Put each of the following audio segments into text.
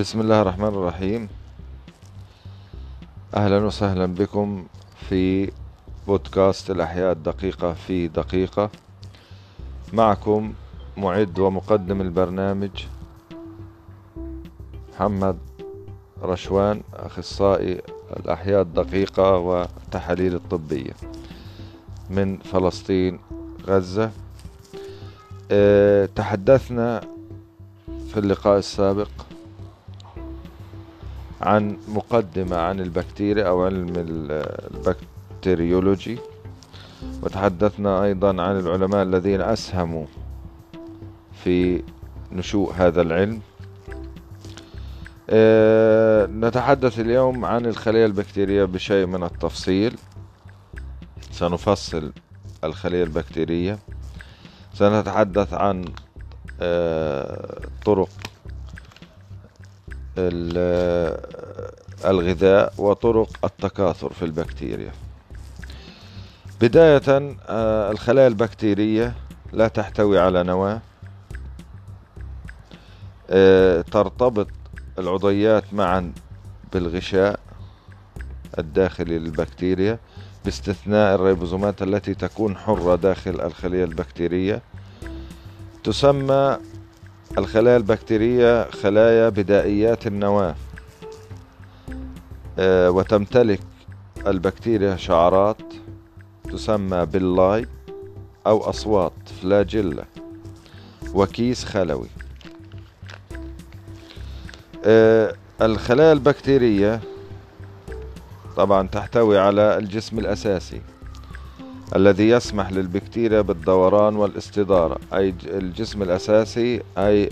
بسم الله الرحمن الرحيم. أهلا وسهلا بكم في بودكاست الأحياء الدقيقة في دقيقة. معكم معد ومقدم البرنامج محمد رشوان أخصائي الأحياء الدقيقة والتحاليل الطبية من فلسطين غزة. أه تحدثنا في اللقاء السابق عن مقدمة عن البكتيريا أو علم البكتيريولوجي. وتحدثنا أيضا عن العلماء الذين أسهموا في نشوء هذا العلم. أه نتحدث اليوم عن الخلية البكتيرية بشيء من التفصيل. سنفصل الخلية البكتيرية. سنتحدث عن أه طرق الغذاء وطرق التكاثر في البكتيريا. بداية الخلايا البكتيرية لا تحتوي على نواة ترتبط العضيات معا بالغشاء الداخلي للبكتيريا باستثناء الريبوزومات التي تكون حرة داخل الخلية البكتيرية. تسمى الخلايا البكتيرية خلايا بدائيات النواة. أه وتمتلك البكتيريا شعرات تسمى pili أو أسواط flagella وكيس خلوي. أه الخلايا البكتيرية طبعا تحتوي على الجسم الأساسي. الذي يسمح للبكتيريا بالدوران والاستدارة أي الجسم الأساسي أي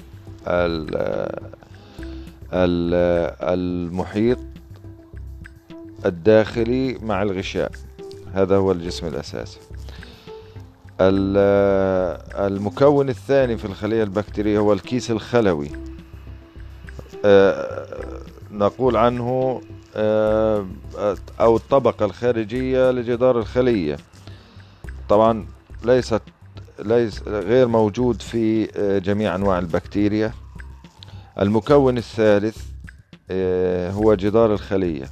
المحيط الداخلي مع الغشاء. هذا هو الجسم الأساسي. المكون الثاني في الخلية البكتيرية هو الكيس الخلوي. نقول عنه أو الطبقة الخارجية لجدار الخلية. طبعا ليست ليس غير موجود في جميع أنواع البكتيريا. المكون الثالث هو جدار الخلية.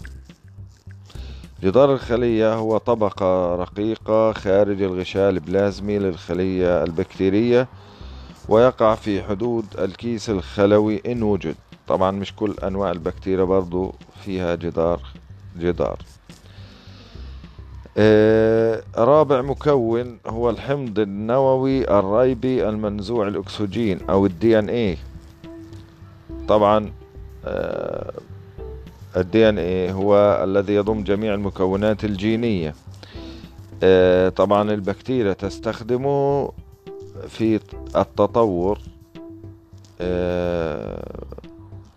جدار الخلية هو طبقة رقيقة خارج الغشاء البلازمي للخلية البكتيرية ويقع في حدود الكيس الخلوي إن وجد. طبعا مش كل أنواع البكتيريا برضو فيها جدار جدار. آه رابع مكون هو الحمض النووي الريبي المنزوع الأكسجين أو ال DNA. طبعا آه ال DNA هو الذي يضم جميع المكونات الجينية. آه طبعا البكتيريا تستخدمه في التطور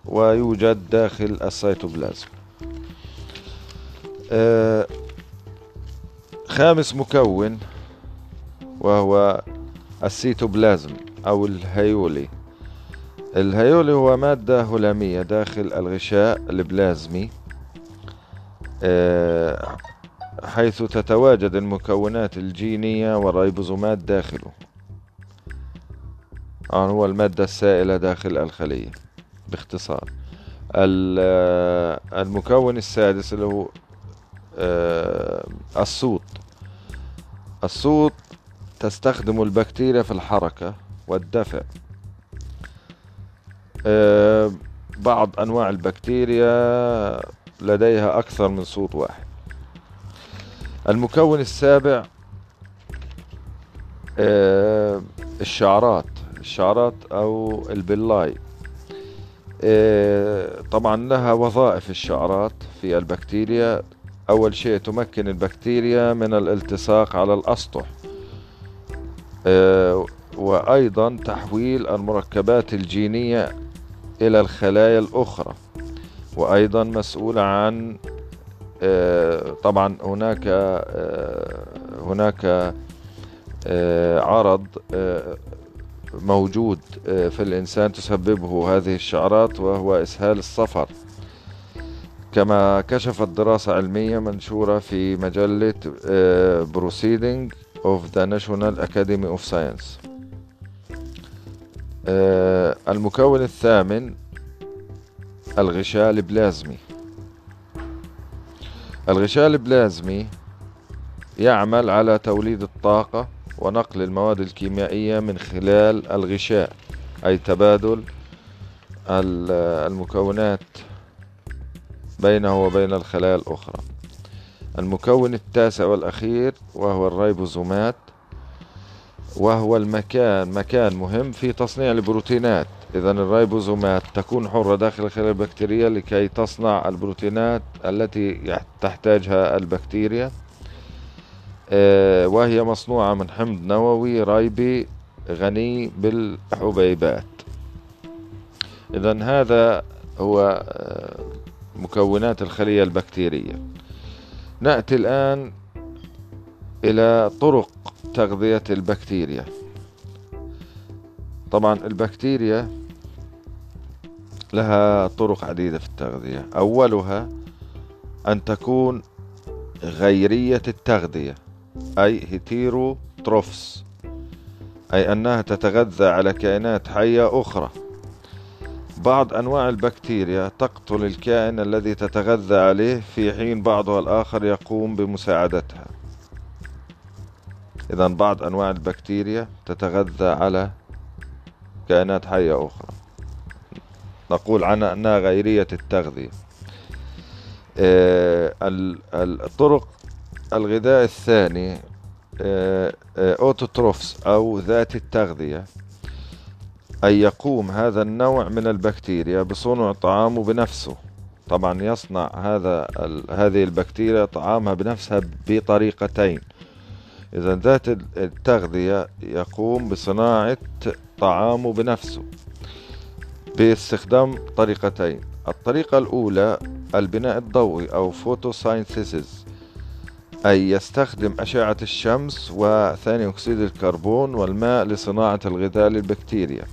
ويوجد داخل السيتوبلازم. خامس مكون وهو السيتوبلازم أو الهيولي. الهيولي هو مادة هلامية داخل الغشاء البلازمي حيث تتواجد المكونات الجينية والريبوزومات داخله. هو المادة السائلة داخل الخلية باختصار. المكون السادس اللي هو الصوت. الصوت تستخدم البكتيريا في الحركة والدفع بعض أنواع البكتيريا لديها أكثر من صوت واحد. المكون السابع الشعرات الشعرات أو البلاي. طبعا لها وظائف الشعرات في البكتيريا. أول شيء تمكن البكتيريا من الالتصاق على الأسطح. وأيضا تحويل المركبات الجينية إلى الخلايا الأخرى. وأيضا مسؤولة عن طبعا هناك هناك عرض موجود في الإنسان تسببه هذه الشعرات وهو إسهال الصفر. كما كشفت دراسة علمية منشورة في مجلة Proceeding of the National Academy of Science. المكون الثامن الغشاء البلازمي. الغشاء البلازمي يعمل على توليد الطاقة ونقل المواد الكيميائية من خلال الغشاء أي تبادل المكونات بينه وبين الخلايا الأخرى. المكون التاسع والأخير وهو الريبوزومات وهو المكان مكان مهم في تصنيع البروتينات. إذا الريبوزومات تكون حرة داخل الخلايا البكتيرية لكي تصنع البروتينات التي تحتاجها البكتيريا. آه، وهي مصنوعة من حمض نووي ريبي غني بالحبيبات. إذا هذا هو آه، مكونات الخلية البكتيرية. نأتي الآن إلى طرق تغذية البكتيريا. طبعا البكتيريا لها طرق عديدة في التغذية. أولها أن تكون غيرية التغذية أي heterotrophs أي أنها تتغذى على كائنات حية أخرى. بعض أنواع البكتيريا تقتل الكائن الذي تتغذى عليه في حين بعضها الآخر يقوم بمساعدتها. إذا بعض أنواع البكتيريا تتغذى على كائنات حية أخرى. نقول عنها أنها غيرية التغذية. آه، الطرق الغذاء الثاني أوتوتروفس آه، آه، أو ذات التغذية أي يقوم هذا النوع من البكتيريا بصنع طعامه بنفسه. طبعا يصنع هذا هذه البكتيريا طعامها بنفسها بطريقتين. إذا ذات التغذية يقوم بصناعة طعامه بنفسه باستخدام طريقتين. الطريقة الأولى البناء الضوئي أو photosynthesis أي يستخدم أشعة الشمس وثاني أكسيد الكربون والماء لصناعة الغذاء للبكتيريا.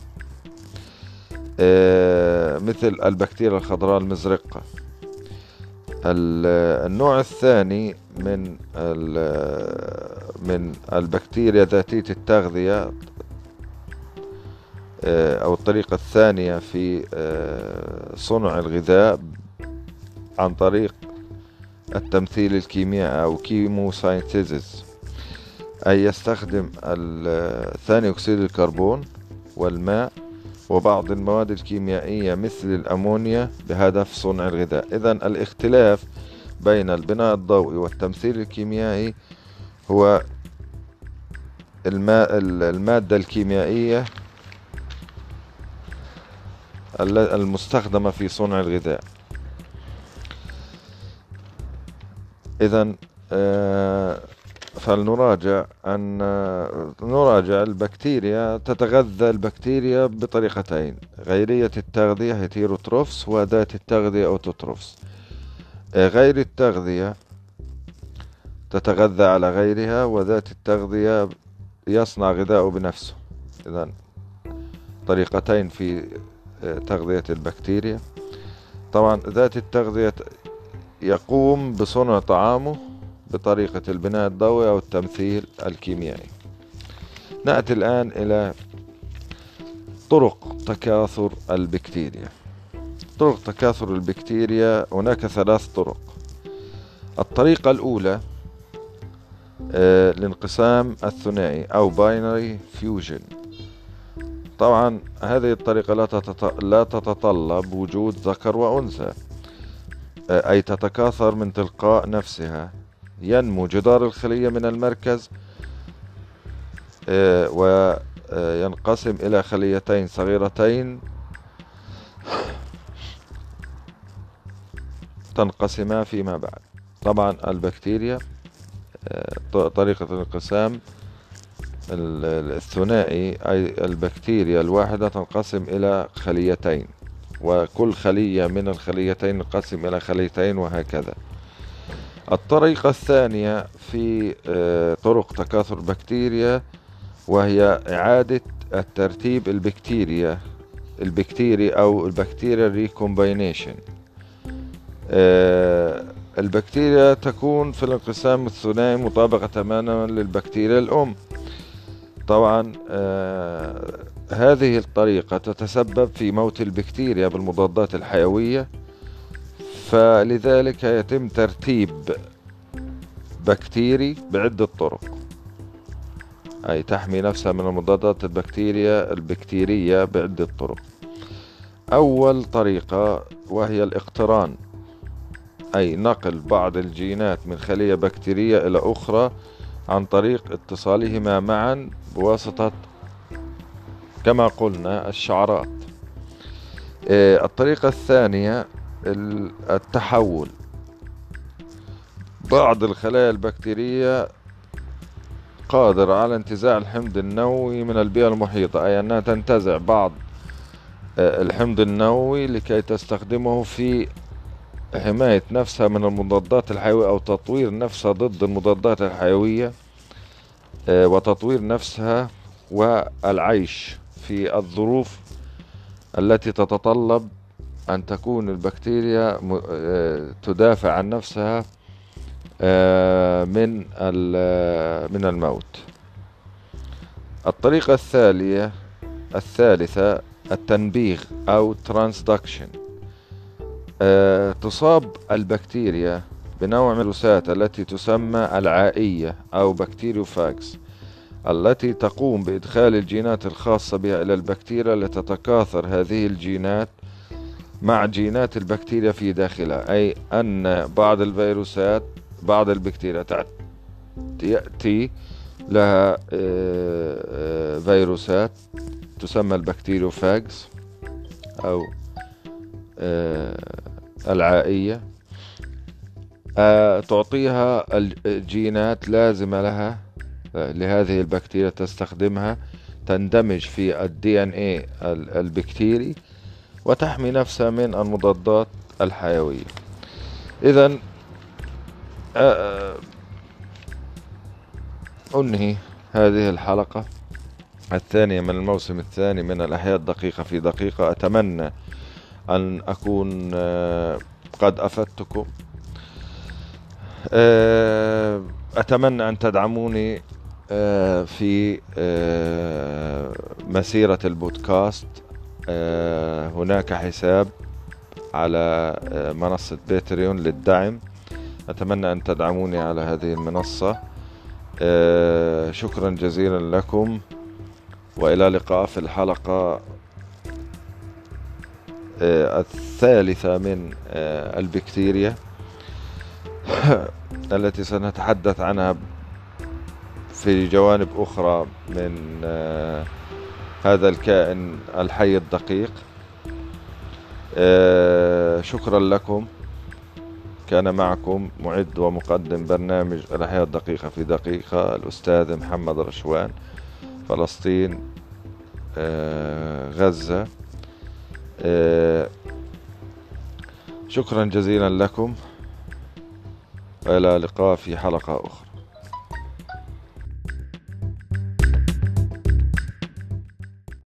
مثل البكتيريا الخضراء المزرقة. النوع الثاني من من البكتيريا ذاتية التغذية آه، أو الطريقة الثانية في آه، صنع الغذاء عن طريق التمثيل الكيميائي أو chemosynthesis أي يستخدم ثاني أكسيد الكربون والماء وبعض المواد الكيميائية مثل الأمونيا بهدف صنع الغذاء. إذا الاختلاف بين البناء الضوئي والتمثيل الكيميائي هو المادة الكيميائية المستخدمة في صنع الغذاء. إذا آه، فلنراجع أن نراجع البكتيريا تتغذى البكتيريا بطريقتين غيرية التغذية heterotrophs وذات التغذية autotrophs. غيرية التغذية تتغذى على غيرها وذات التغذية يصنع غذاءه بنفسه. إذا طريقتين في تغذية البكتيريا. طبعا ذات التغذية يقوم بصنع طعامه بطريقة البناء الضوئي أو التمثيل الكيميائي. نأتي الآن إلى طرق تكاثر البكتيريا. طرق تكاثر البكتيريا هناك ثلاث طرق. الطريقة الأولى آه، الانقسام الثنائي أو binary fission طبعا هذه الطريقة لا تتطلب وجود ذكر وأنثى آه، أي تتكاثر من تلقاء نفسها. ينمو جدار الخلية من المركز آه، وينقسم إلى خليتين صغيرتين. تنقسما فيما بعد. طبعا البكتيريا آه، طريقة الانقسام الثنائي أي البكتيريا الواحدة تنقسم إلى خليتين وكل خلية من الخليتين تنقسم إلى خليتين وهكذا. الطريقة الثانية في آه، طرق تكاثر البكتيريا وهي إعادة الترتيب البكتيريا البكتيري أو ال bacterial recombination. آه، البكتيريا تكون في الانقسام الثنائي مطابقة تماما للبكتيريا الأم. طبعا آه، هذه الطريقة تتسبب في موت البكتيريا بالمضادات الحيوية فلذلك يتم ترتيب بكتيري بعدة طرق. أي تحمي نفسها من المضادات البكتيريا البكتيرية بعدة طرق. أول طريقة وهي الاقتران أي نقل بعض الجينات من خلية بكتيرية إلى أخرى عن طريق اتصالهما معا بواسطة كما قلنا الشعرات. آه، الطريقة الثانية التحول. بعض الخلايا البكتيرية قادرة على انتزاع الحمض النووي من البيئة المحيطة أي أنها تنتزع بعض آه، الحمض النووي لكي تستخدمه في حماية نفسها من المضادات الحيوية أو تطوير نفسها ضد المضادات الحيوية آه، وتطوير نفسها والعيش في الظروف التي تتطلب أن تكون البكتيريا آه، تدافع عن نفسها آه، من من الموت. الطريقة الثانية الثالثة التنبيغ أو transduction آه، تصاب البكتيريا بنوع من الفيروسات التي تسمى العاثية أو bacteriophages التي تقوم بإدخال الجينات الخاصة بها إلى البكتيريا لتتكاثر هذه الجينات مع جينات البكتيريا في داخلها أي أن بعض الفيروسات بعض البكتيريا يأتي لها آه، آه، فيروسات تسمى ال bacteriophages أو آه، العاثية. تعطيها الجينات لازمة لها لهذه البكتيريا تستخدمها تندمج في ال DNA البكتيري وتحمي نفسها من المضادات الحيوية. إذا أنهي هذه الحلقة. الثانية من الموسم الثاني من الأحياء الدقيقة في دقيقة. أتمنى أن أكون قد أفدتكم. أتمنى أن تدعموني في مسيرة البودكاست. هناك حساب على منصة باتريون للدعم. أتمنى أن تدعموني على هذه المنصة. آه، شكرا جزيلا لكم وإلى اللقاء في الحلقة آه، الثالثة من آه، البكتيريا التي سنتحدث عنها في جوانب أخرى من هذا الكائن الحي الدقيق. شكرا لكم. كان معكم معد ومقدم برنامج الأحياء الدقيقة في دقيقة الأستاذ محمد رشوان فلسطين آه، غزة. آه، شكرا جزيلا لكم. وإلى اللقاء في حلقة أخرى.